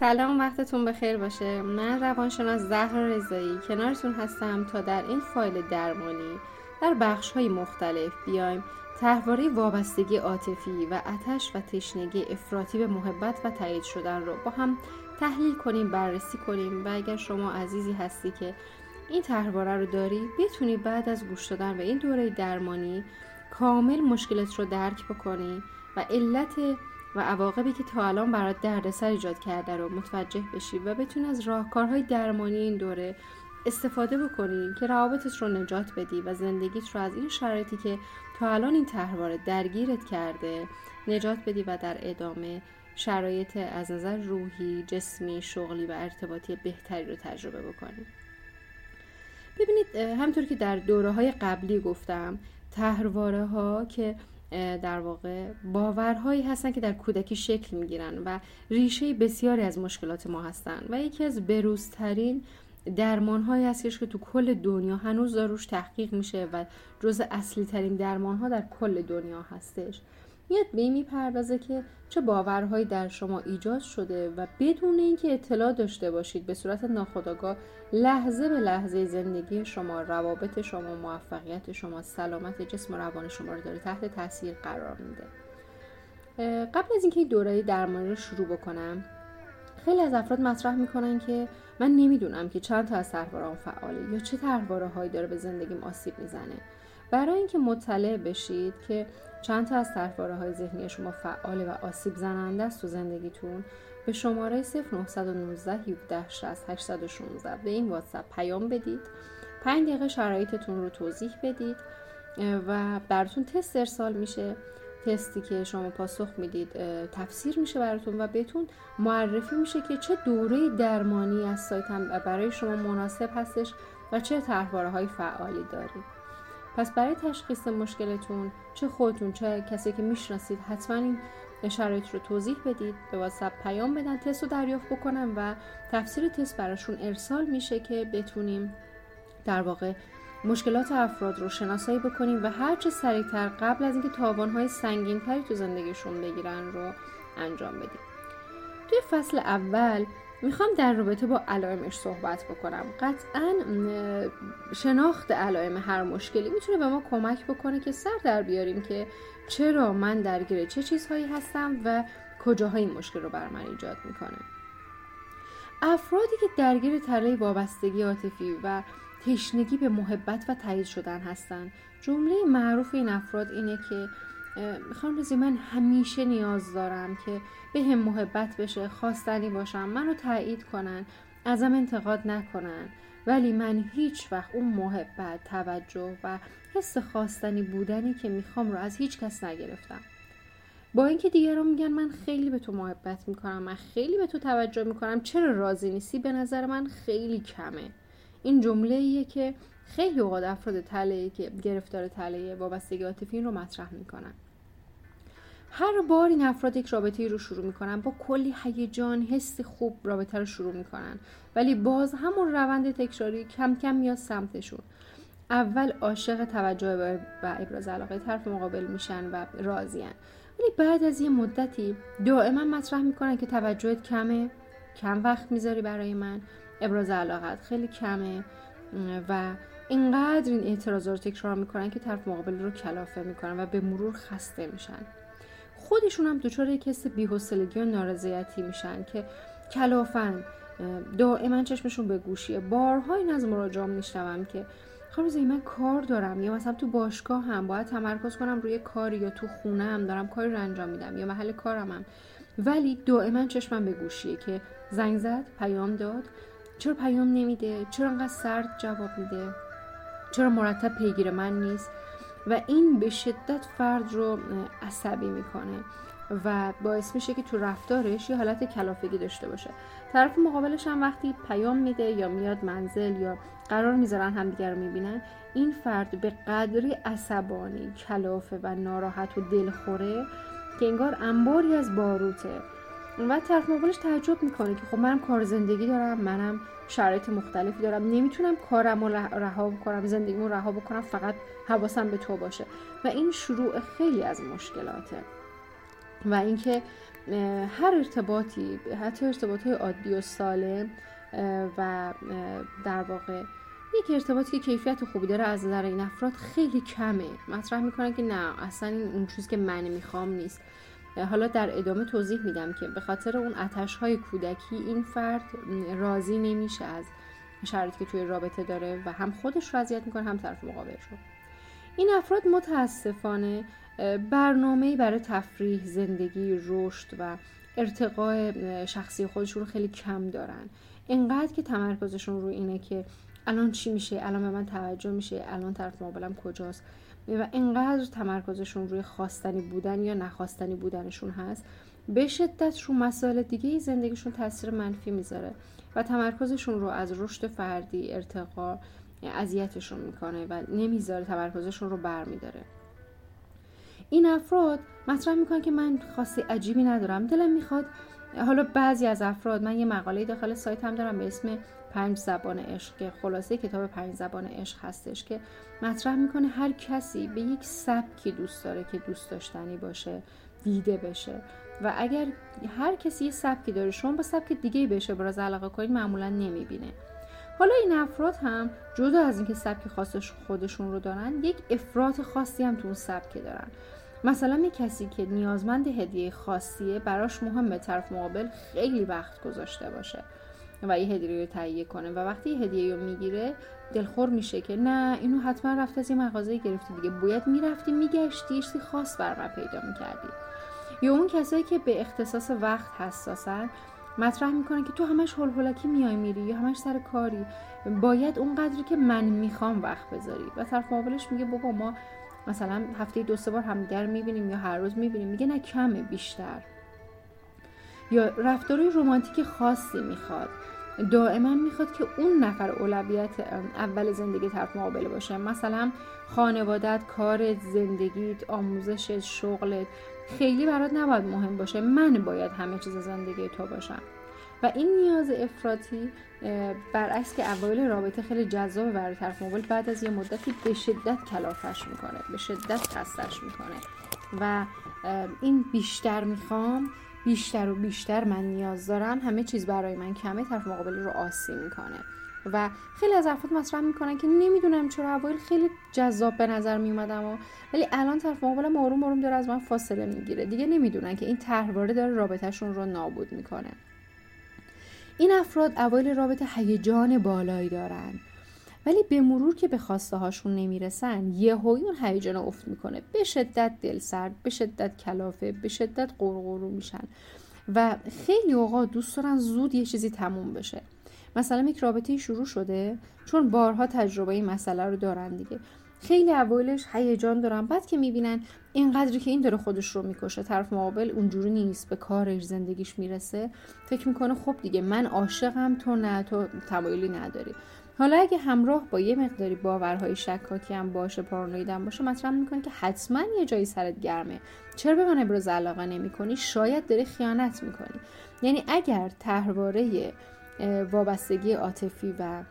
سلام وقتتون بخیر باشه. من روانشناس زهرا رضایی. کنارتون هستم تا در این فایل درمانی در بخش های مختلف بیایم تحواره وابستگی عاطفی و اتش و تشنگی افراطی به محبت و تایید شدن رو با هم تحلیل کنیم بررسی کنیم. و اگر شما عزیزی هستی که این تحواره رو داری بتونی بعد از گوش دادن به این دوره درمانی کامل مشکلت رو درک بکنی و علت و عواقبی که تا الان برات دردسر ایجاد کرده رو متوجه بشی و بتونی از راهکارهای درمانی این دوره استفاده بکنی که روابطت رو نجات بدی و زندگیت رو از این شرایطی که تا الان این تحوار درگیرت کرده نجات بدی و در ادامه شرایط از نظر روحی، جسمی، شغلی و ارتباطی بهتری رو تجربه بکنی. ببینید همطور که در دوره های قبلی گفتم تهرواره ها که در واقع باورهایی هستن که در کودکی شکل می‌گیرن و ریشه بسیاری از مشکلات ما هستن. و یکی از بروزترین درمان هایی هستش که تو کل دنیا هنوز داروش تحقیق میشه و جز اصلی ترین درمان ها در کل دنیا هستش. میاد به این می‌پردازه که چه باورهایی در شما ایجاد شده و بدون اینکه اطلاع داشته باشید به صورت ناخودآگاه لحظه به لحظه زندگی شما روابط شما موفقیت شما سلامت جسم و روان شما رو داره تحت تاثیر قرار میده. قبل از اینکه این دوره درمانی رو شروع بکنم خیلی از افراد مطرح می‌کنن که من نمی‌دونم که چند تا از طرحواره‌ام فعاله یا چه طرحواره هایی داره به زندگیم آسیب می‌زنه. برای اینکه مطلع بشید که چند تا از طرحواره های ذهنی شما فعاله و آسیب زننده است تو زندگیتون به شماره 0919 17 60 816 به این واتساپ پیام بدید. 5 دقیقه شرایطتون رو توضیح بدید و براتون تست ارسال میشه. تستی که شما پاسخ می‌دید تفسیر میشه براتون و بهتون معرفی میشه که چه دوره درمانی از سایتم برای شما مناسب هستش و چه طرحواره های فعالی دارید. پس برای تشخیص مشکلتون چه خودتون چه کسی که می‌شناسید حتما این شرایط رو توضیح بدید به واتساپ پیام بدن تست رو دریافت بکنم و تفسیر تست براشون ارسال میشه که بتونیم در واقع مشکلات افراد رو شناسایی بکنیم و هرچه سریعتر قبل از اینکه تاوانهای سنگینتری تو زندگیشون بگیرن رو انجام بدیم. توی فصل اول می‌خوام در رابطه با علائمش صحبت بکنم. قطعا شناخت علائم هر مشکلی می‌تونه به ما کمک بکنه که سر در بیاریم که چرا من درگیر چه چیزهایی هستم و کجاهای این مشکل رو بر من ایجاد می‌کنه. افرادی که درگیر تله وابستگی عاطفی و تشنگی به محبت و تایید شدن هستن جمله معروف این افراد اینه که می‌خوام رزی من همیشه نیاز دارم که به هم محبت بشه خواستنی باشم منو تایید کنن ازم انتقاد نکنن. ولی من هیچ وقت اون محبت توجه و حس خواستنی بودنی که می‌خوام رو از هیچ کس نگرفتم. با اینکه دیگران میگن من خیلی به تو محبت می‌کنم من خیلی به تو توجه می‌کنم چرا راضی نیستی؟ به نظر من خیلی کمه. این جمله ایه که خیلی اوقات افراد تله که گرفتار تله وابستگی عاطفی رو مطرح می‌کنن. هر بار این افراد یک رابطه رو شروع می‌کنن با کلی هیجان حس خوب رابطه رو شروع می‌کنن. ولی باز همون روند تکراری کم کم میاد سمتشون. اول عاشق توجه و ابراز علاقه طرف مقابل میشن و راضیان ولی بعد از یه مدتی دائما مطرح می‌کنن که توجهت کمه. کم وقت می‌ذاری برای من. ابراز علاقت خیلی کمه. و اینقدر این اعتراضات رو تکرار می‌کنن که طرف مقابل رو کلافه می‌کنن و به مرور خسته میشن. خودشون هم دچار یک حس بی‌حوصلگی و نارضایتی میشن که کلافن دائما چشمشون به گوشیه بارها این از مراجعان میشنوم که خانم من کار دارم یا مثلا تو باشگاه هم باید تمرکز کنم روی کاری یا تو خونه هم دارم کاری رو انجام میدم یا محل کارم هم. ولی دائما چشمم به گوشیه که زنگ زد پیام داد. چرا پیام نمیده؟ چرا انقدر سرد جواب میده؟ چرا مرتب پیگیر من نیست؟ و این به شدت فرد رو عصبی می‌کنه و باعث میشه که تو رفتارش یه حالت کلافگی داشته باشه. طرف مقابلش هم وقتی پیام میده یا میاد منزل یا قرار می‌ذارن همدیگر رو می‌بینن این فرد به قدری عصبانی کلافه و ناراحت و دلخوره که انگار انباری از باروته. و طرف مقابلش تعجب می‌کنه که خب منم کار زندگی دارم منم شرایط مختلفی دارم. نمی‌تونم کارم رو رها بکنم زندگیمو رها بکنم فقط حواسم به تو باشه. و این شروع خیلی از مشکلاته. و اینکه هر ارتباطی حتی ارتباط عادی و سالم و در واقع یک ارتباطی که کیفیت خوبی داره از نظر این افراد خیلی کمه. مطرح می‌کنن که نه اصلا اون چیزی که من می‌خوام نیست. حالا در ادامه توضیح میدم که به خاطر اون اتش های کودکی این فرد راضی نمیشه از شرایطی که توی رابطه داره و هم خودش رو اذیت می‌کنه هم طرف مقابل رو. این افراد متاسفانه برنامه‌ای برای تفریح زندگی رشد و ارتقاء شخصی خودشون خیلی کم دارن. اینقدر که تمرکزشون رو اینه که الان چی میشه؟ الان به من توجه میشه؟ الان طرف مقابلم کجاست؟ و اینقدر تمرکزشون روی خواستنی بودن یا نخواستنی بودنشون هست به شدت رو مسائل دیگه زندگیشون تاثیر منفی می‌ذاره و تمرکزشون رو از رشد فردی ارتقا اذیتشون می‌کنه و نمی‌ذاره تمرکزشون رو برمیداره. این افراد مطرح می‌کنن که من خاصی عجیبی ندارم. دلم می‌خواد حالا بعضی از افراد من یه مقاله داخل سایت هم دارم به اسم پنج زبان عشق. که خلاصه کتاب پنج زبان عشق هستش که مطرح می‌کنه هر کسی به یک سبکی دوست داره که دوست داشتنی باشه دیده بشه. و اگر هر کسی یه سبکی داره شما با سبک دیگه بشه براز علاقه کنید معمولا نمی‌بینه. حالا این افراد هم جدا از اینکه سبک خاصش خودشون رو دارن یک افراد خاصی هم تو اون سبک دارن. مثلا یه کسی که نیازمند هدیه خاصیه براش مهمه طرف مقابل خیلی وقت گذاشته باشه. و یه هدیه رو تهیه کنه. و وقتی یه هدیه رو می‌گیره دلخور میشه که نه اینو حتما رفته از یه مغازه گرفتی دیگه. باید می‌رفتی میگشتی چیزی خاص بر من پیدا می‌کردی. یا اون کسایی که به اختصاص وقت حساسن مطرح می‌کنن که تو همش هول میای میری یا همش سر کاری. باید اون قدری که من می‌خوام وقت بذاری. و طرف مقابلش میگه بابا ما مثلا هفته دو سه بار همدیگر می‌بینیم یا هر روز می‌بینیم. میگه نه کمه بیشتر. یا رفتارهای رمانتیک خاصی می‌خواد. دائما می‌خواد که اون نفر اولویت اول زندگی طرف مقابله باشه. مثلا خانوادت کارت زندگیت آموزش شغلت خیلی برات نباید مهم باشه. من باید همه چیز زندگی تو باشم. و این نیاز افراطی برعکس که اوایل رابطه خیلی جذاب برای طرف مقابل بعد از یه مدتی به شدت کلافش می‌کنه به شدت خستش می‌کنه. و این بیشتر می‌خوام بیشتر و بیشتر من نیاز دارم همه چیز برای من کمه طرف مقابل رو آسی می‌کنه. و خیلی از افراد مطرح می‌کنن که نمی‌دونم چرا اوایل خیلی جذاب به نظر میومدم و ولی الان طرف مقابلم آروم آروم داره از من فاصله می‌گیره. دیگه نمی‌دونن که این طرحواره داره رابطهشون رو نابود می‌کنه. این افراد اوایل رابطه هیجان بالایی دارن. ولی به مرور که به خواسته هاشون نمی‌رسن یهویی اون هیجان افت می‌کنه. به شدت دلسرد به شدت کلافه به شدت قرقرو میشن. و خیلی اوقات دوست دارن زود یه چیزی تموم بشه. مثلا یک رابطه شروع شده چون بارها تجربه این مسئله رو دارن دیگه. خیلی اولش هیجان دارن بعد که می‌بینن اینقدری که این داره خودش رو می‌کشه طرف مقابل اونجوری نیست به کارش زندگیش می‌رسه فکر می‌کنه خب دیگه من عاشقم تو نه تو تمایلی نداری. حالا اگه همراه با یه مقداری باورهای شکاکی هم باشه پارانویدم باشه مطرح می‌کنه که حتما یه جایی سرت گرمه. چرا به من ابراز علاقه نمی‌کنی؟ شاید داری خیانت می‌کنی. یعنی اگر تهرواره وابستگی عاطفی و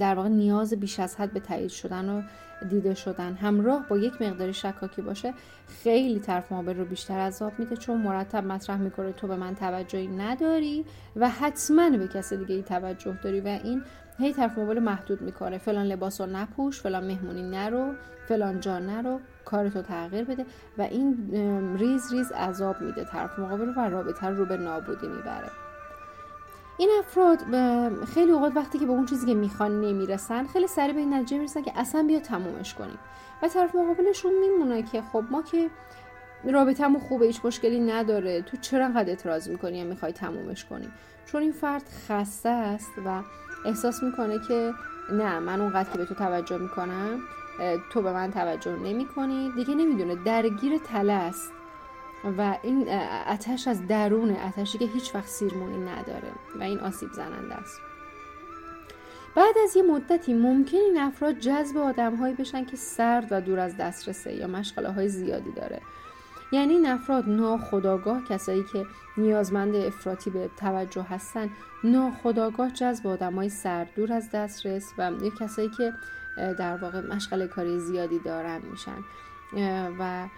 در واقع نیاز بیش از حد به تایید شدن و دیده شدن. همراه با یک مقداری شکاکی باشه خیلی طرف مقابل رو بیشتر عذاب میده چون مرتب مطرح می‌کنه تو به من توجهی نداری و حتما به کسی دیگه ای توجه داری و این هی طرف مقابل محدود می‌کنه. فلان لباس رو نپوش فلان مهمونی نرو فلان جا نرو کارتو تغییر بده و این ریز ریز عذاب میده. طرف مقابل و رابطه رو به نابودی می‌بره. این افراد خیلی اوقات وقتی که به اون چیزی که می‌خوان نمی‌رسن خیلی سریع به این نتیجه می‌رسن که اصلا بیا تمومش کنیم. و طرف مقابلشون میمونه که خب ما که رابطه‌مون خوبه هیچ مشکلی نداره تو چرا انقدر اعتراض می‌کنی یا می‌خوای تمومش کنی؟ چون این فرد خسته است و احساس می‌کنه که نه من اونقدر که به تو توجه می‌کنم تو به من توجه نمی‌کنی. دیگه نمی‌دونه درگیر تله است. و این اتش از درونه اتشی که هیچ وقت سیرمونی نداره و این آسیب زننده است. بعد از یه مدتی ممکن این افراد جذب آدمهایی بشن که سرد و دور از دسترسه یا مشغله های زیادی داره. یعنی این افراد ناخداگاه کسایی که نیازمند افراطی به توجه هستن ناخداگاه جذب های سرد دور از دسترس و یا کسایی که در واقع مشغله کاری زیادی دارن میشن. و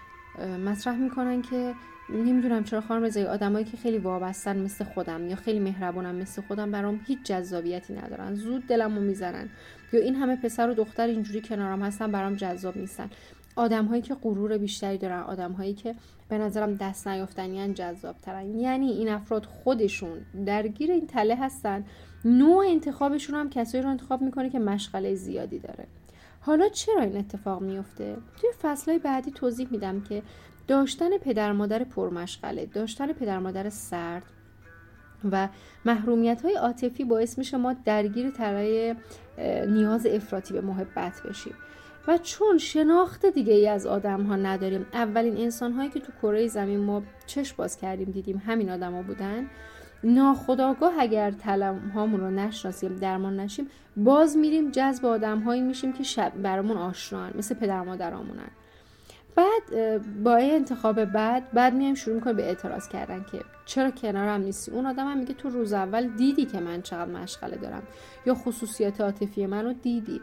مطرح می‌کنن که نمی‌دونم چرا خانم رضایی آدمایی که خیلی وابستن مثل خودم یا خیلی مهربونم مثل خودم برام هیچ جذابیتی ندارن. زود دلمو می‌زنن یا این همه پسر و دختر اینجوری کنارم هستن برام جذاب نیستن. آدم هایی که غرور بیشتری دارن آدم هایی که به نظرم دست نیافتنیان جذاب ترن یعنی این افراد خودشون درگیر این تله هستن. نوع انتخابشون هم کسایی رو انتخاب می‌کنه که مشغله زیادی داره. حالا چرا این اتفاق میفته توی فصلهای بعدی توضیح میدم که داشتن پدر مادر پرمشغله داشتن پدر مادر سرد و محرومیت های عاطفی باعث میشه ما درگیر ترای نیاز افراطی به محبت بشیم. و چون شناخت دیگه ای از آدم ها نداریم اولین انسان هایی که تو کره زمین ما چشم باز کردیم دیدیم همین آدما بودن. ناخداگاه اگر تلم هامون رو نشناسیم درمان نشیم باز میریم جذب آدم هایی میشیم که شب برامون آشنان مثل پدر مادرامونن. بعد با انتخاب بعد بعد میایم شروع می‌کنیم به اعتراض کردن که چرا کنارم نیستی؟ اون آدم هم میگه تو روز اول دیدی که من چقدر مشغله دارم یا خصوصیات عاطفی منو دیدی.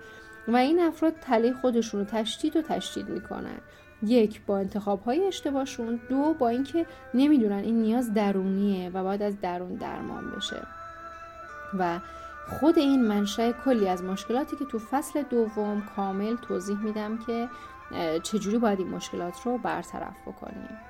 و این افراد تله خودشون رو تشدید و تشدید می‌کنن. یک با انتخاب های اشتباهشون دو با اینکه نمی‌دونن این نیاز درونیه و باید از درون درمان بشه. و خود این منشأ کلی از مشکلاتی که تو فصل دوم کامل توضیح میدم که چجوری باید این مشکلات رو برطرف بکنیم.